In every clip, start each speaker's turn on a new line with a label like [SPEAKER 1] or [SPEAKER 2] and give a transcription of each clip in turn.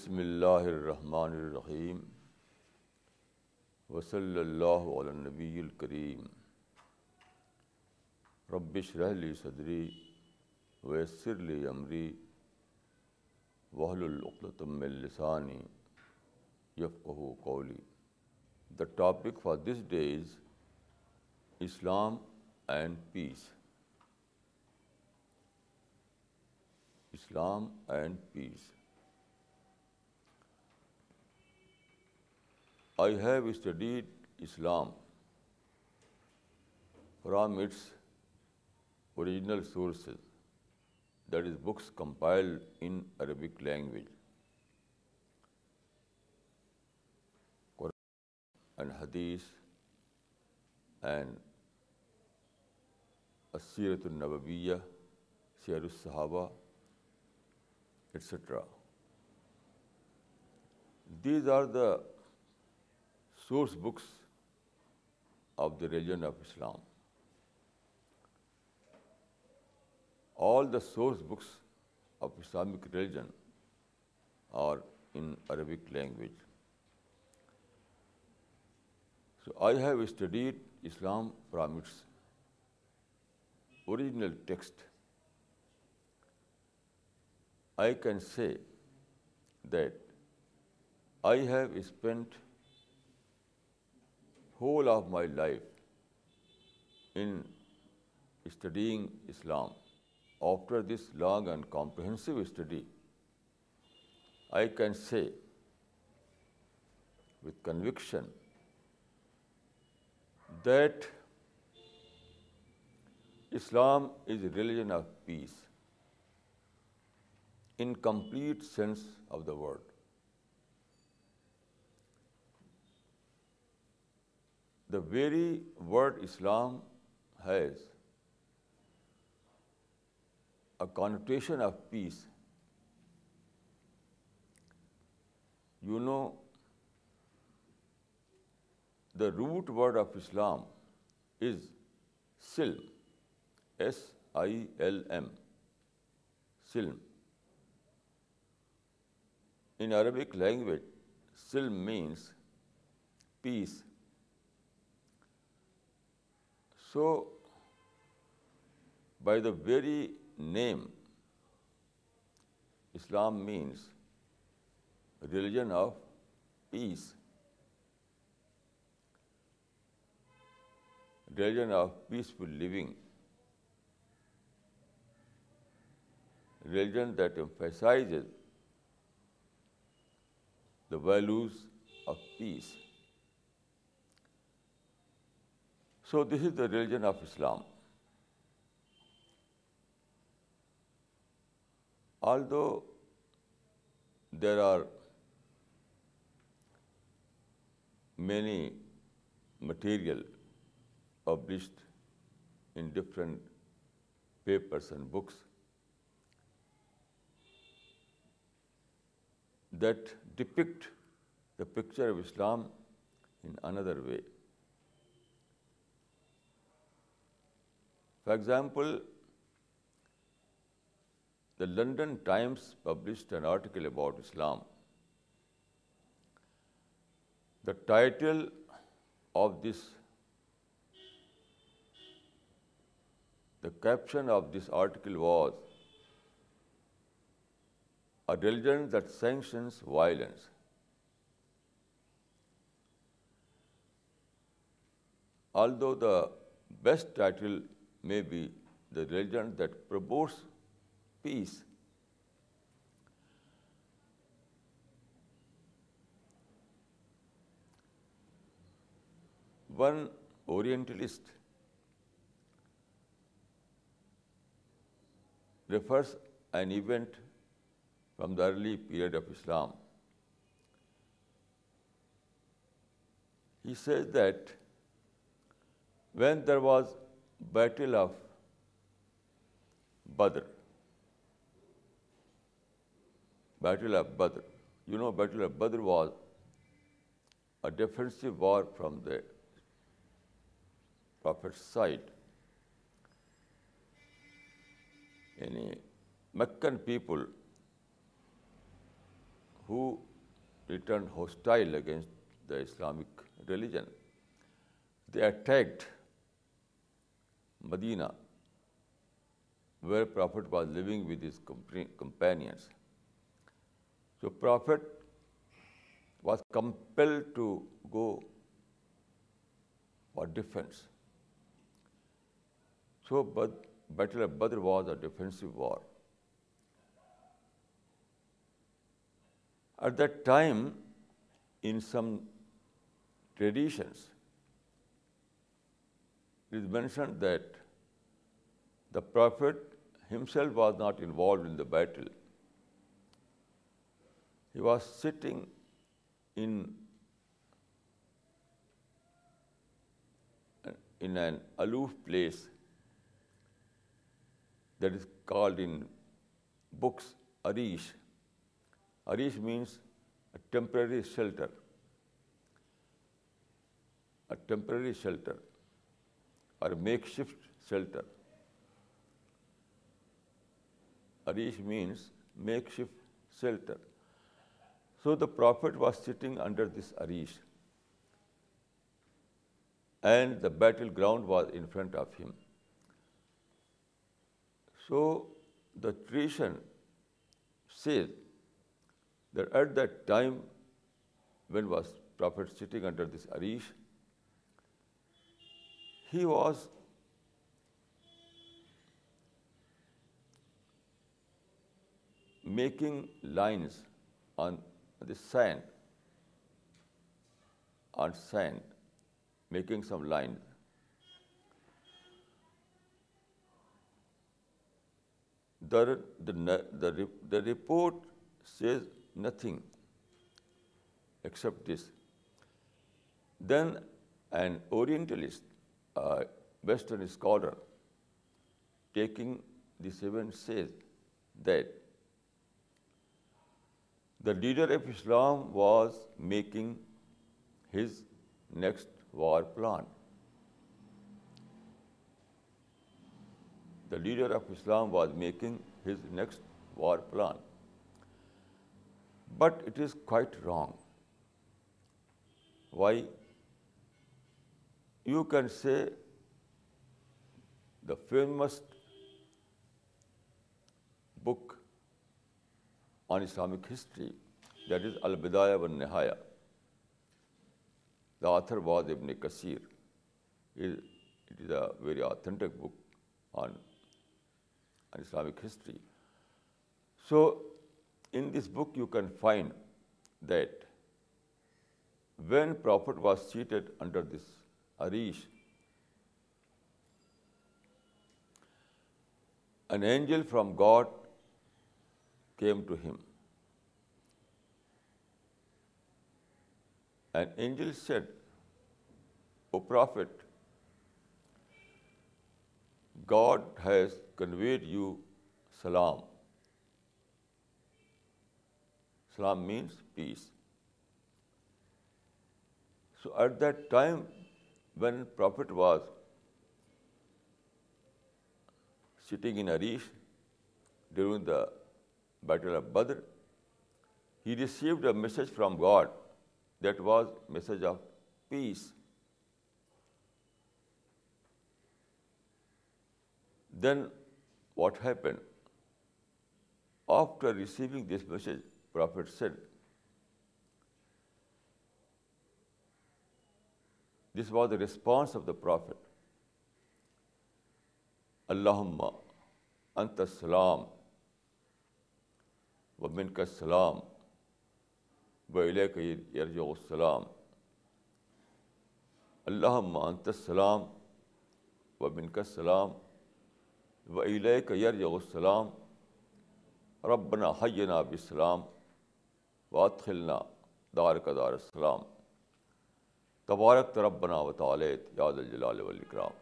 [SPEAKER 1] بسم اللہ الرحمن الرحیم وصلی علی نبی الکریم ربش رحلی صدری ویسر لی عمری وحل العقلتم لسانی یفقہ قولی the topic for this day is Islam and peace Islam and peace I have studied Islam from its original sources that is books compile in Arabic language and حدیث اینڈ اسیرۃ النبویہ سیر الصحابہ etcetera these are the source books of the religion of Islam. All the source books of Islamic religion are in Arabic language. So I have studied Islam from its original text. I can say that I have spent whole of my life in studying Islam. After this long and comprehensive study, I can say with conviction that Islam is a religion of peace in complete sense of the word. The very word Islam has a connotation of peace you know the root word of Islam is سلم S I L M سلم in Arabic language سلم means peace So, by the very name, Islam means religion of peace. Religion of peaceful living. Religion that emphasizes the values of peace. So this is the religion of Islam. Although there are many material published in different papers and books that depict the picture of Islam in another way. For example, the London Times published an article about Islam. The title of this, the caption of this article was "A Religion That Sanctions Violence." Although the best title may be the religion that promotes peace. One Orientalist refers an event from the early period of Islam. He says that when there was battle of Badr battle of Badr you know battle of Badr was a defensive war from the prophet side یعنی Meccan people who return hostile against the Islamic religion they attacked Medina, where Prophet was living with his companions. So Prophet was compelled to go for defense. So Battle of Badr was a defensive war. At that time, in some traditions, it is mentioned that the Prophet himself was not involved in the battle. He was sitting in an aloof place that is called in books Arish. Arish means a temporary shelter. A temporary shelter or a makeshift shelter. Arish means makeshift shelter. So the Prophet was sitting under this Arish, and the battleground was in front of him. So the tradition says that at that time when was Prophet sitting under this Arish, he was making lines on the sand, making some lines. The report says nothing except this. Then an Orientalist Western scholar taking this event says that the leader of Islam was making his next war plan. The leader of Islam was making his next war plan. But it is quite wrong. Why? You can say the famous book on Islamic history that is البدایہ و نہایا the author was Ibn Kathir it is a very authentic book on on Islamic history so in this book you can find that when prophet was seated under this Areesh an angel from God came to him an angel said prophet God has conveyed you سلام سلام means peace so at that time When Prophet was sitting in Arish during the Battle of Badr, he received a message from God that was message of peace. Then what happened? After receiving this message, Prophet said, this was the response of the prophet السلام و من کا السلام و عیل السلام اللہ اللّہ انت السلام و من کا السلام و السلام ربنا حینا بسلام واطخلنا دار کا دار السلام تبارک طرف بنا وتا یاد الجلال والاکرام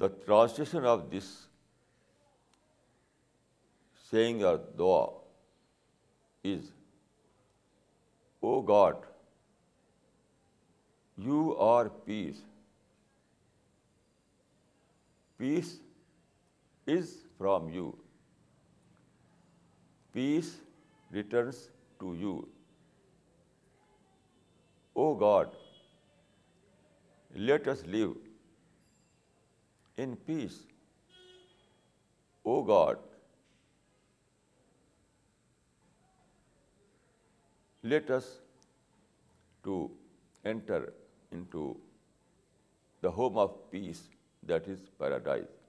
[SPEAKER 1] دا ٹرانسلیشن آف دس سینگ اور دعا is O God you are peace peace is from you peace returns to you O God, let us live in peace. O God, let us to enter into the home of peace, that is paradise.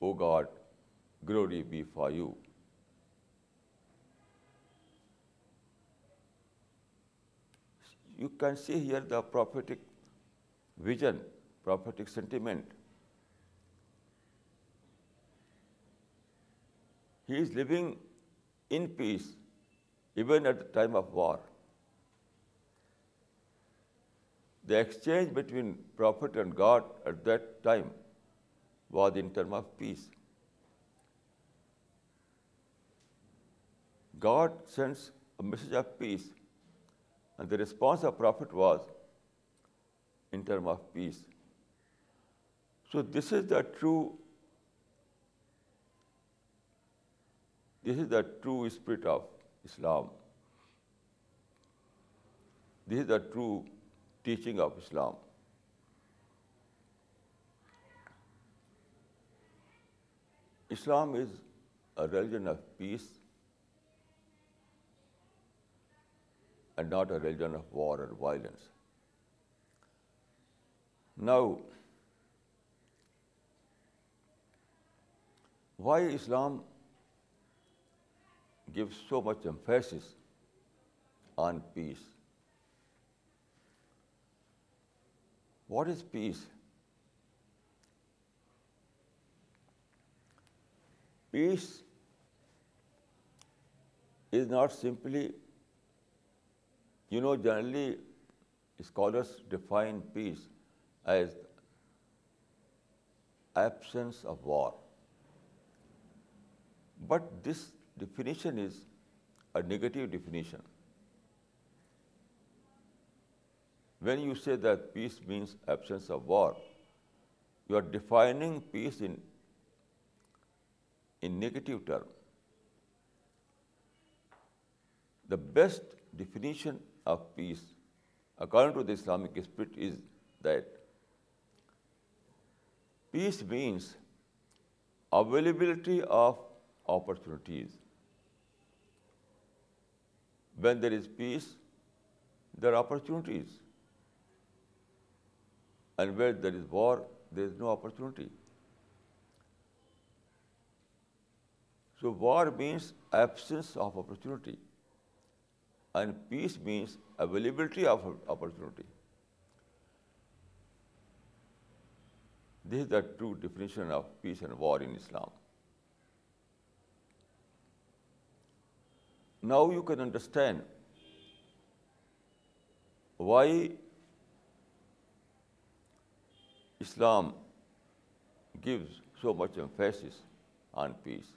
[SPEAKER 1] O God, glory be for you. You can see here the prophetic vision, prophetic sentiment. He is living in peace even at the time of war. The exchange between prophet and God at that time was in terms of peace. God sends a message of peace and the response of Prophet was in terms of peace. So this is the true spirit of Islam. This is the true teaching of Islam. Islam is a religion of peace and not a religion of war or violence. Now, why Islam gives so much emphasis on peace? What is peace? Peace is not simply you know, generally, scholars define peace as absence of war. But this definition is a negative definition. When you say that peace means absence of war, you are defining peace in negative terms. The best definition of peace, according to the Islamic spirit, is that peace means availability of opportunities. When there is peace, there are opportunities. And where there is war, there is no opportunity. So war means absence of opportunity and peace means availability of opportunity. This is the true definition of peace and war in Islam. Now you can understand why Islam gives so much emphasis on peace.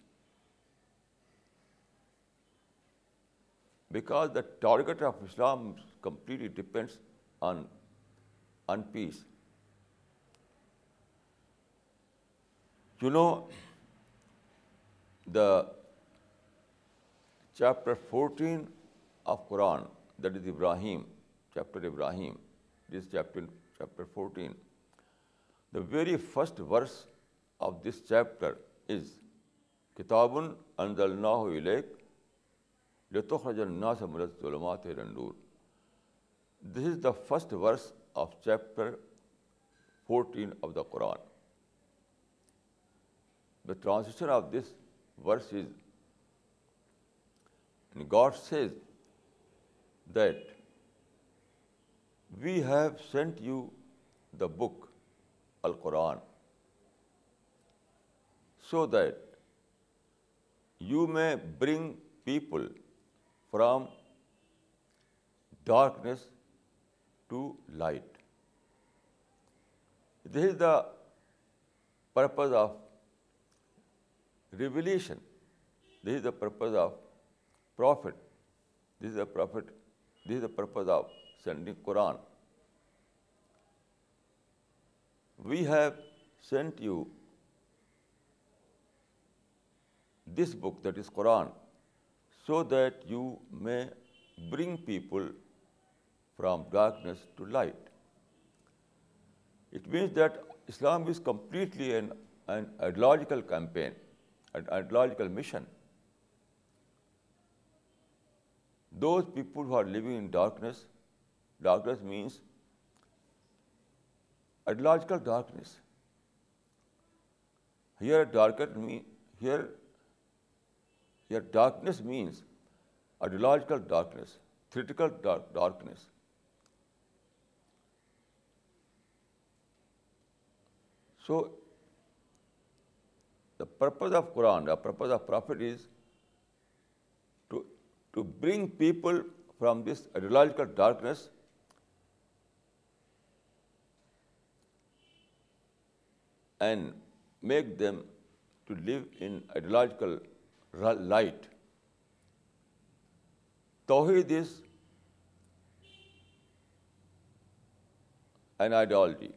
[SPEAKER 1] Because the target of Islam completely depends on in peace you know the chapter fourteen of Quran that is Ibrahim chapter Ibrahim this chapter chapter fourteen the very first verse of this chapter is کتابن ان ناہ نا لیک لتخرج الناس من الظلمات الى النور this is the first verse of chapter fourteen of the Quran the translation of this verse is God says that we have sent you the book القرآن so that you may bring people from darkness to light. This is the purpose of revelation. This is the purpose of prophet. This is the prophet. This is the purpose of sending Quran. We have sent you this book, that is Quran, so that you may bring people from darkness to light. It means that Islam is completely an ideological campaign, an ideological mission. Those people who are living in darkness, darkness means ideological darkness. Here, here darkness means ideological darkness, theoretical darkness. So the purpose of Quran, the purpose of Prophet is to bring people from this ideological darkness and make them to live in ideological light. Tawheed is an ideology,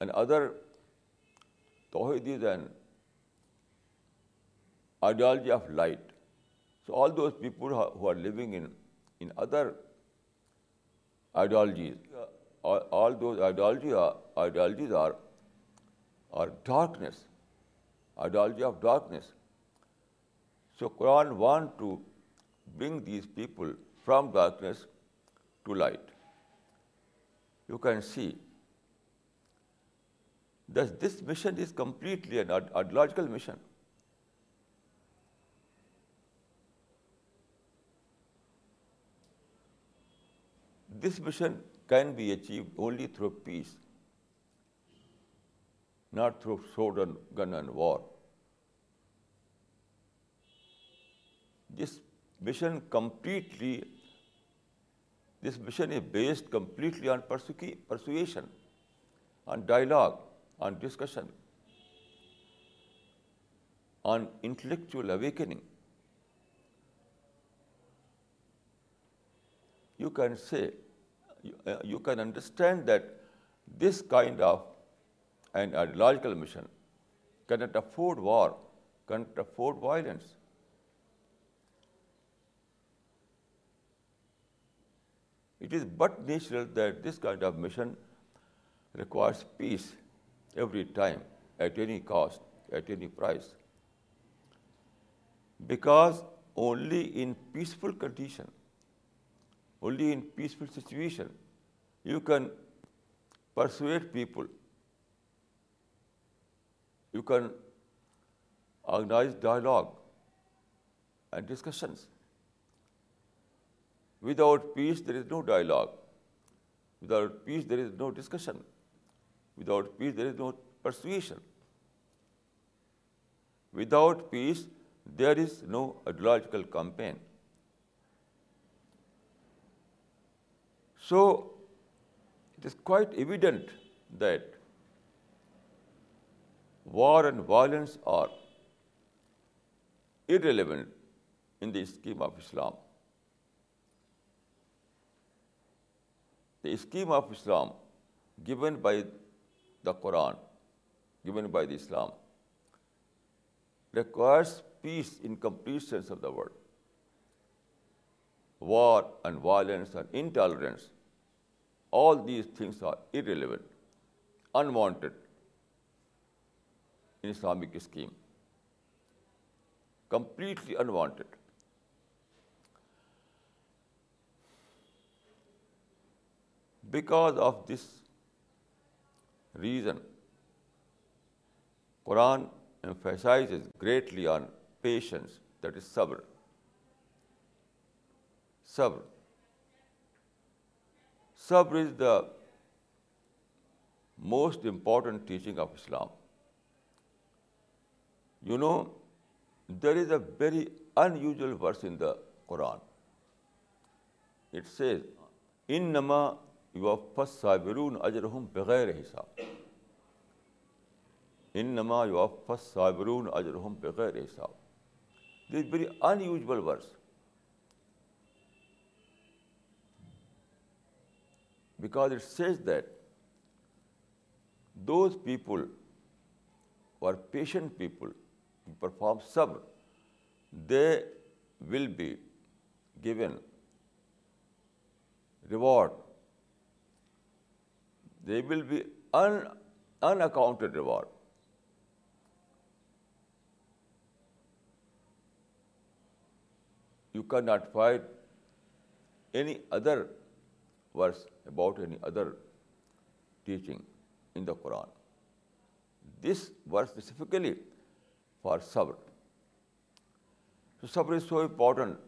[SPEAKER 1] and other Tawheed is an ideology of light. So all those people who are living in other ideologies, all those uh, ideologies are darkness, ideology of darkness. So Quran wants to bring these people from darkness to light. You can see that this mission is completely an ideological mission. This mission can be achieved only through peace, not through sword and gun and war. mission completely, this mission is based completely on persuasion, on dialogue, on discussion, on intellectual awakening. You can say, uh, you can understand that this kind of an ideological mission cannot afford war, cannot afford violence. It is but natural that this kind of mission requires peace every time, at any cost, at any price. Because only in peaceful condition, only in peaceful situation, you can persuade people, you can organize dialogue and discussions. Without peace, there is no dialogue. Without peace, there is no discussion. Without peace, there is no persuasion. Without peace, there is no ideological campaign. So, it is quite evident that war and violence are irrelevant in the scheme of Islam. The scheme of Islam given by the Quran, given by the Islam, requires peace in complete sense of the word. War and violence and intolerance, all these things are irrelevant, unwanted in Islamic scheme, completely unwanted. Because of this reason Quran emphasize greatly on patience that is صبر صبر صبر is the most important teaching of Islam you know there is a very unusual verse in the Quran it says ان نما یوفس صابرون اجرحم بغیر حساب ان نما صابرون اجرحم بغیر حساب this very unusual verse because it says that those people or patient people perform sub they will be given reward There will be unaccounted reward. You cannot find any other verse about any other teaching in the Quran. This verse specifically for sabr. So sabr is so important.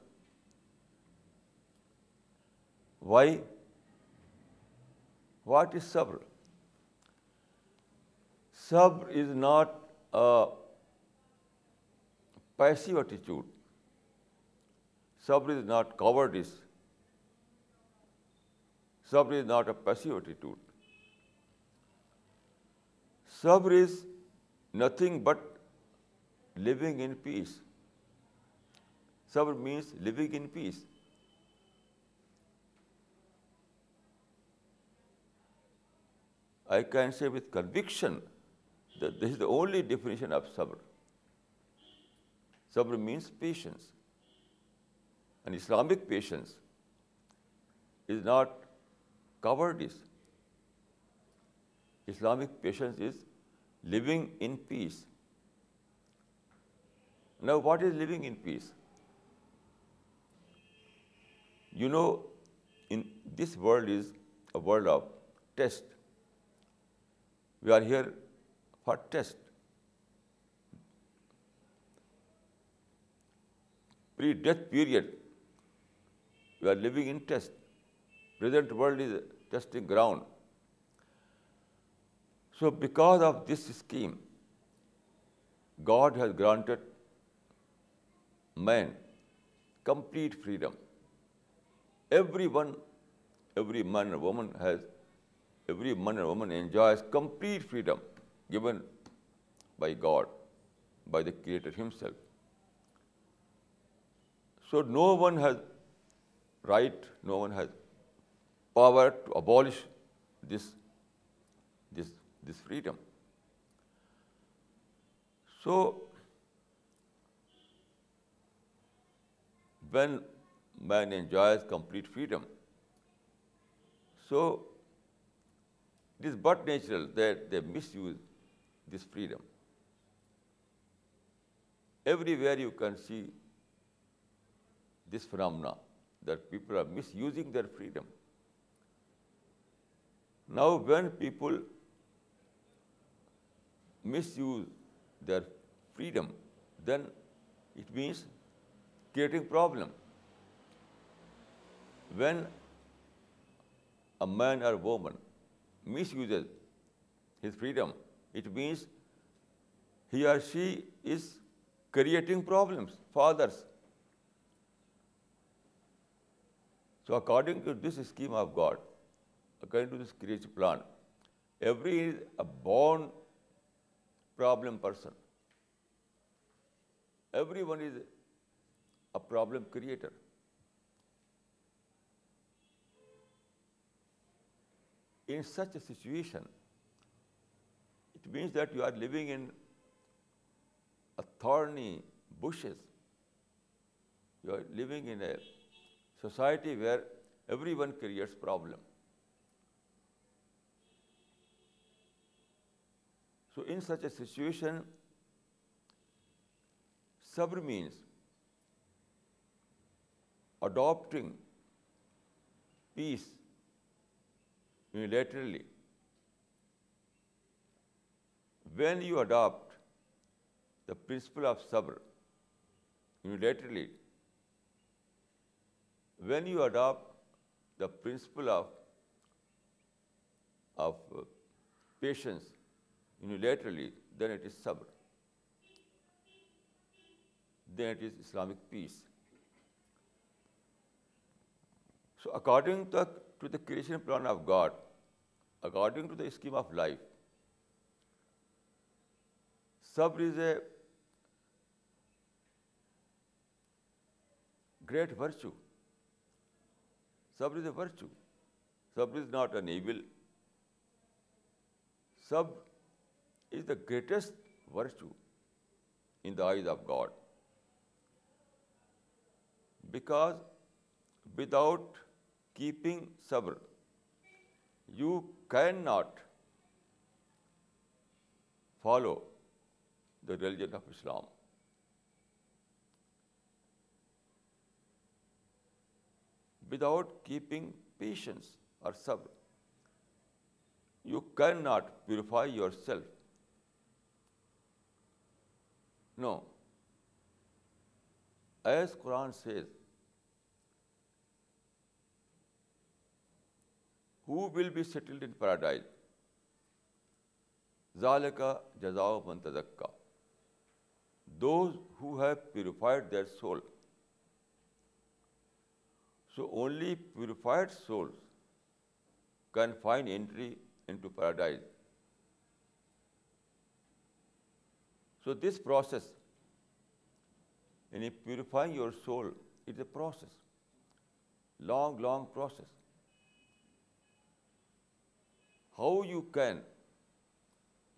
[SPEAKER 1] Why? What is صبر صبر is not passive ایٹیچیوڈ صبر is not chord is سبر is not a passive attitude صبر is nothing but لوگ in peace صبر means لوگ in peace I can say with conviction that this is the only definition of sabr. Sabr means patience. And Islamic patience is not cowardice. Islamic patience is living in peace. Now, what is living in peace? You know, in this world is a world of test. We are here for test. Pre-death period, we are living in test. Present world is a testing ground. So because of this scheme, God has granted man complete freedom. Everyone, every man and woman has Every man and woman enjoys complete freedom given by God, by the Creator Himself. So no one has right, no one has power to abolish this freedom. So when man enjoys complete freedom, so it is but natural that they misuse this freedom. Everywhere you can see this phenomena, that people are misusing their freedom. Now when people misuse their freedom, then it means creating problem. When a man or woman misuses his freedom, it means he or she is creating problems for others. So according to this scheme of God, according to this creation plan, every a born problem person. Everyone is a problem creator. In such a situation, it means that you are living in a thorny bushes. You are living in a society where everyone creates problem. So in such a situation, sabr means adopting peace unilaterally. When you adopt the principle of sabr unilaterally, when you adopt the principle of uh, patience unilaterally, then it is sabr. Then it is Islamic peace. So according to to the creation plan of God according to the scheme of life. Sabr is a great virtue. Sabr is a virtue. Sabr is not an evil. Sabr is the greatest virtue in the eyes of God, because without keeping صبر you can not follow the religion of Islam without keeping patience or صبر you can not purify yourself no as Quran says who will be settled in paradise ظال کا جزاؤ منتظک کا those who have purified their soul so only purified souls can find entry into paradise so this process یعنی purifying your soul it a process long long process how you can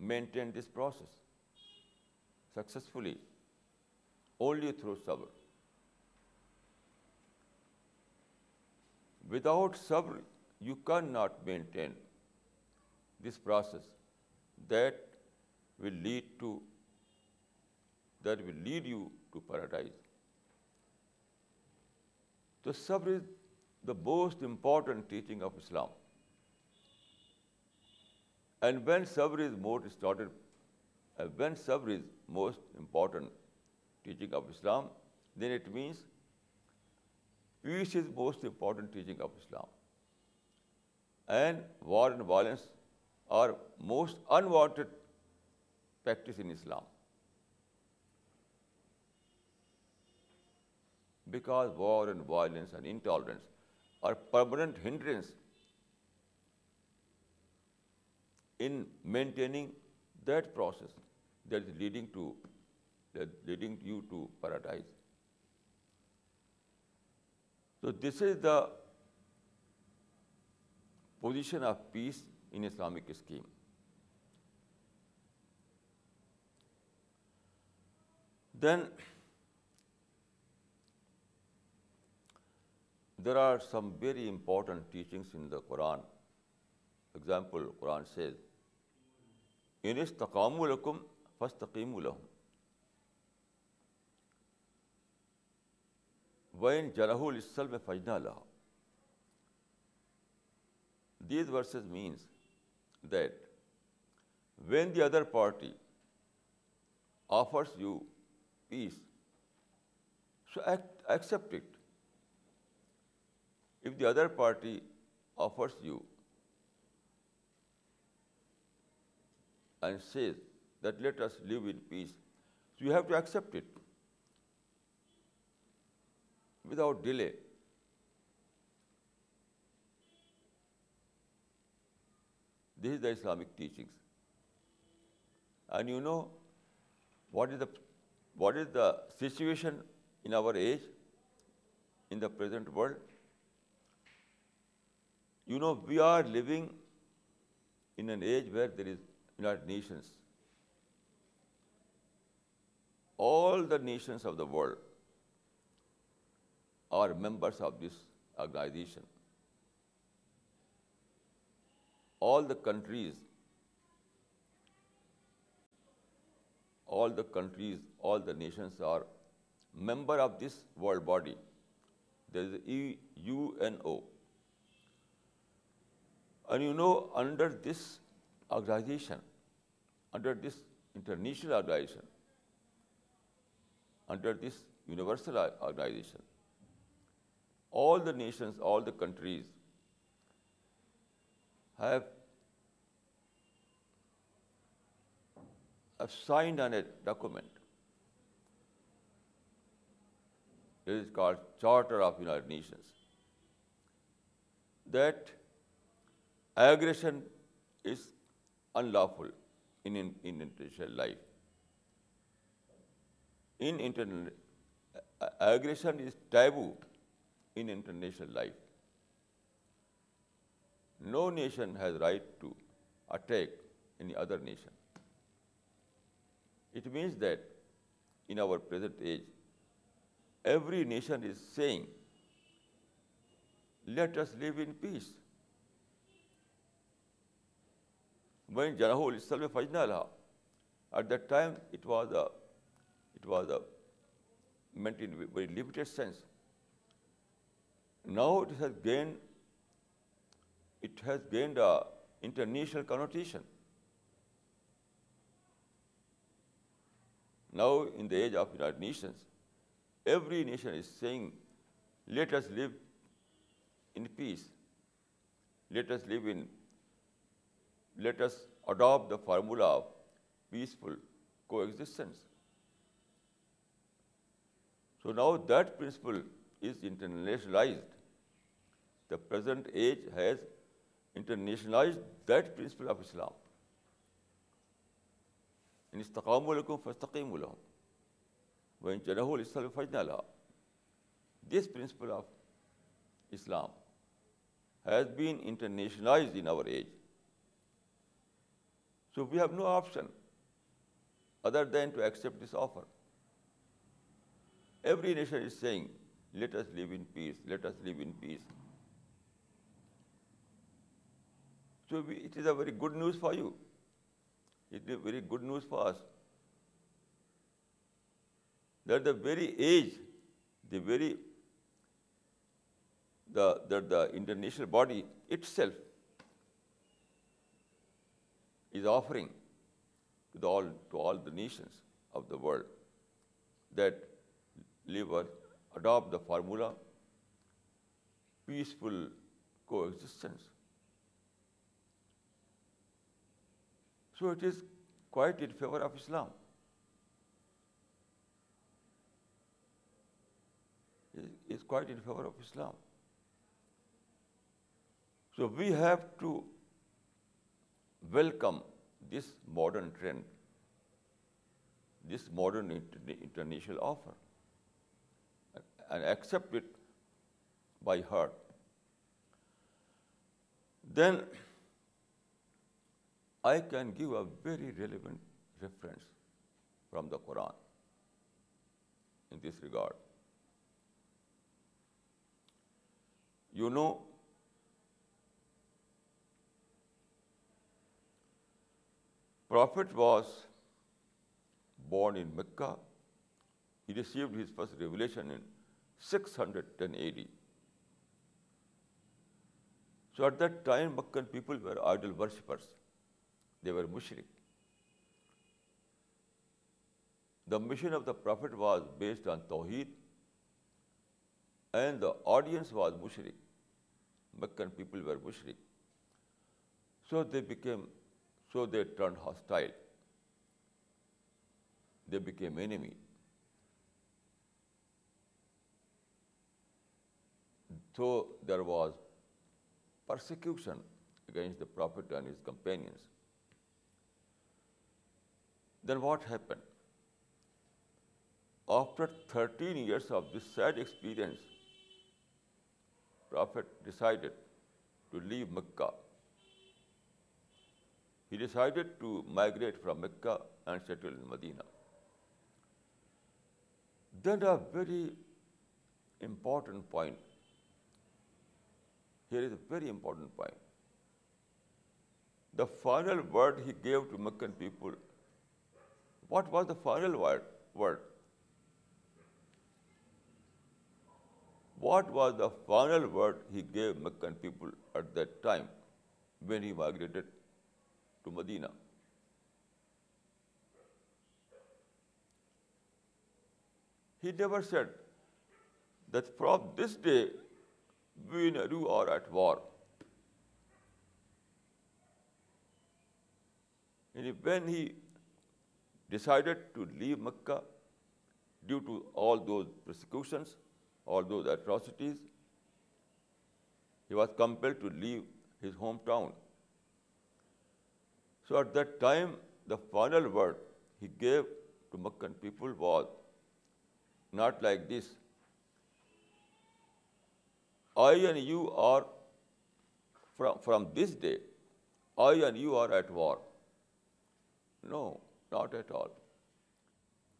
[SPEAKER 1] maintain this process successfully only through صبر without صبر you can not maintain this process that will lead to that will lead you to paradise تو صبر is the most important teaching of Islam And uh, when sabr is most important teaching of Islam, then it means peace is most important teaching of Islam. And war and violence are most unwanted practice in Islam. Because war and violence and intolerance are permanent hindrance in maintaining that process that is leading you to paradise. So this is the position of peace in Islamic scheme. Then there are some very important teachings in the Quran. For example, Quran says, ان استقام القم فستقیم الحم وین السل میں فجنا لہ these verses means that when the other party offers you peace so accept if other party offers you and says that let us live in peace. So you have to accept it without delay. This is the Islamic teachings. And you know what is the situation in our age, in the present world? You know, we are living in an age where there is United Nations, all the nations of the world are members of this organization. All the countries, all the nations are member of this world body. There is the UNO. And you know, under this organization, under this international organization, under this universal organization, all the nations, all the countries have signed on a document. It is called Charter of United Nations. That aggression is unlawful in international life. In international, aggression is taboo in international life. No nation has right to attack any other nation. It means that in our present age, every nation is saying, let us live in peace. وین السلم فجنا لہا at that time it was a it was a very limited sense now it has gain it has gained a international connotation now in the age of U nations every nation is saying let's live in peace latest live in let's adopt the formula of peaceful coexistence so now that principle is internationalized the present age has internationalize that principle of Islam ان استقام کو فستقیم الحم جنح الاسل فجن اللہ this principle of Islam has been internationalize in our age So we have no option other than to accept this offer. Every nation is saying, let us live in peace, let us live in peace. So it is a very good news for you. It is very good news for us. That the international body itself is offering to all the nations of the world that live or adopt the formula peaceful coexistence. So it is quite in favor of Islam. It is quite in favor of Islam. So we have to welcome this modern trend this modern international offer and accept it by heart then I can give a very relevant reference from the Quran in this regard you know prophet was born in Mecca he received his first revelation in six hundred ten A D so at that time Meccan people were idol worshippers they were مشرق the mission of the prophet was based on توحید and the audience was مشرق مکن people where مشرق so they became So they turned hostile. They became enemy. So there was persecution against the Prophet and his companions. Then what happened? After 13 years of this sad experience, Prophet decided to leave Mecca he decided to migrate from Mecca and settle in Medina. Then a very important point. Here is a very important point. The final word he gave to Meccan people. What was the final word? What was the final word he gave Meccan people at that time when he migrated to Medina. He never said that from this day, we and you are at war. And when he decided to leave Mecca due to all those persecutions, all those atrocities, he was compelled to leave his hometown. So at that time, the final word he gave to Meccan people was not like this: I and you are, from this day, I and you are at war. No, not at all.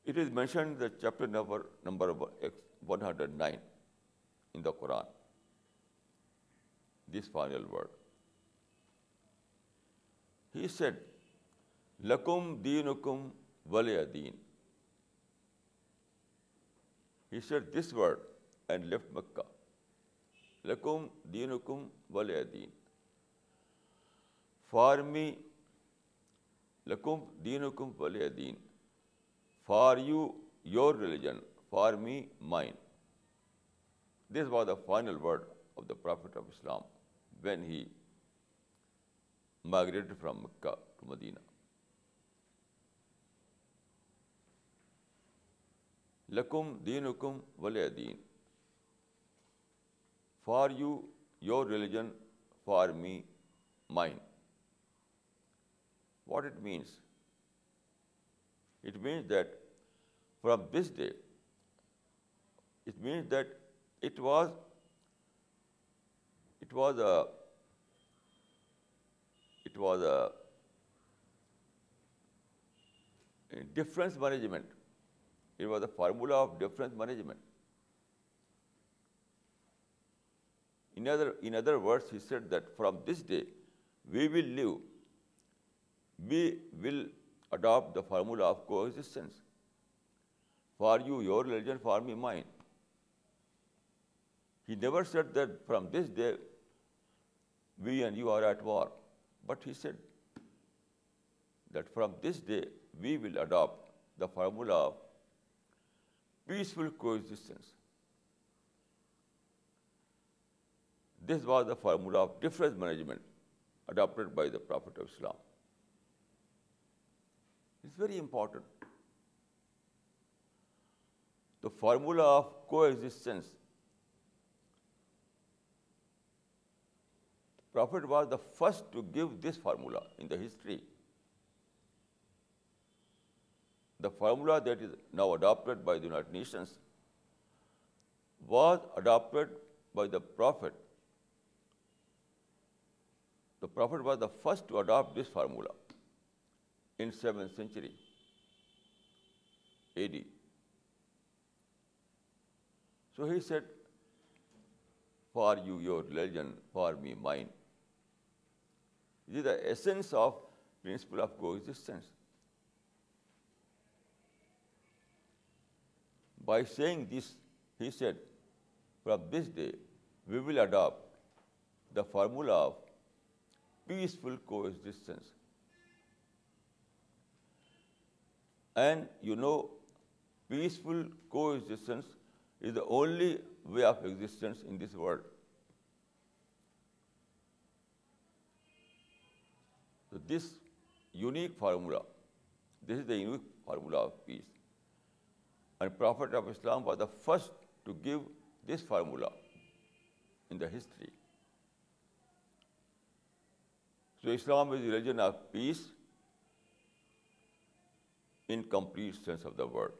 [SPEAKER 1] It is mentioned in the chapter number 109 in the Quran, this final word. He said لکم دین دین he said this word and Mecca لکم دین ولی دین for me لکم دین ولی دین for you your religion for me mine this was the final word of the prophet of Islam when he migrate from Mecca to Medina لکم دین حکم ولی دین for you your religion for me mine what it means it means that from this day it means that it was it was a It was a difference management. It was a formula of difference management. In other words, he said that from this day, we will live, we will adopt the formula of coexistence. For you, your religion, for me, mine. He never said that from this day, we and you are at war. But he said that from this day, we will adopt the formula of peaceful coexistence. This was the formula of difference management adopted by the Prophet of Islam. It's very important. The formula of coexistence Prophet was the first to give this formula in the history. The formula that is now adopted by the United Nations was adopted by the Prophet. The Prophet was the first to adopt this formula in 7th century AD. So he said, for you your religion, for me mine. This is the essence of principle of coexistence. By saying this, he said, from this day, we will adopt the formula of peaceful coexistence. And you know, peaceful coexistence is the only way of existence in this world. This unique formula, this is the unique formula of peace. And Prophet of Islam was the first to give this formula in the history. So Islam is a religion of peace in complete sense of the word.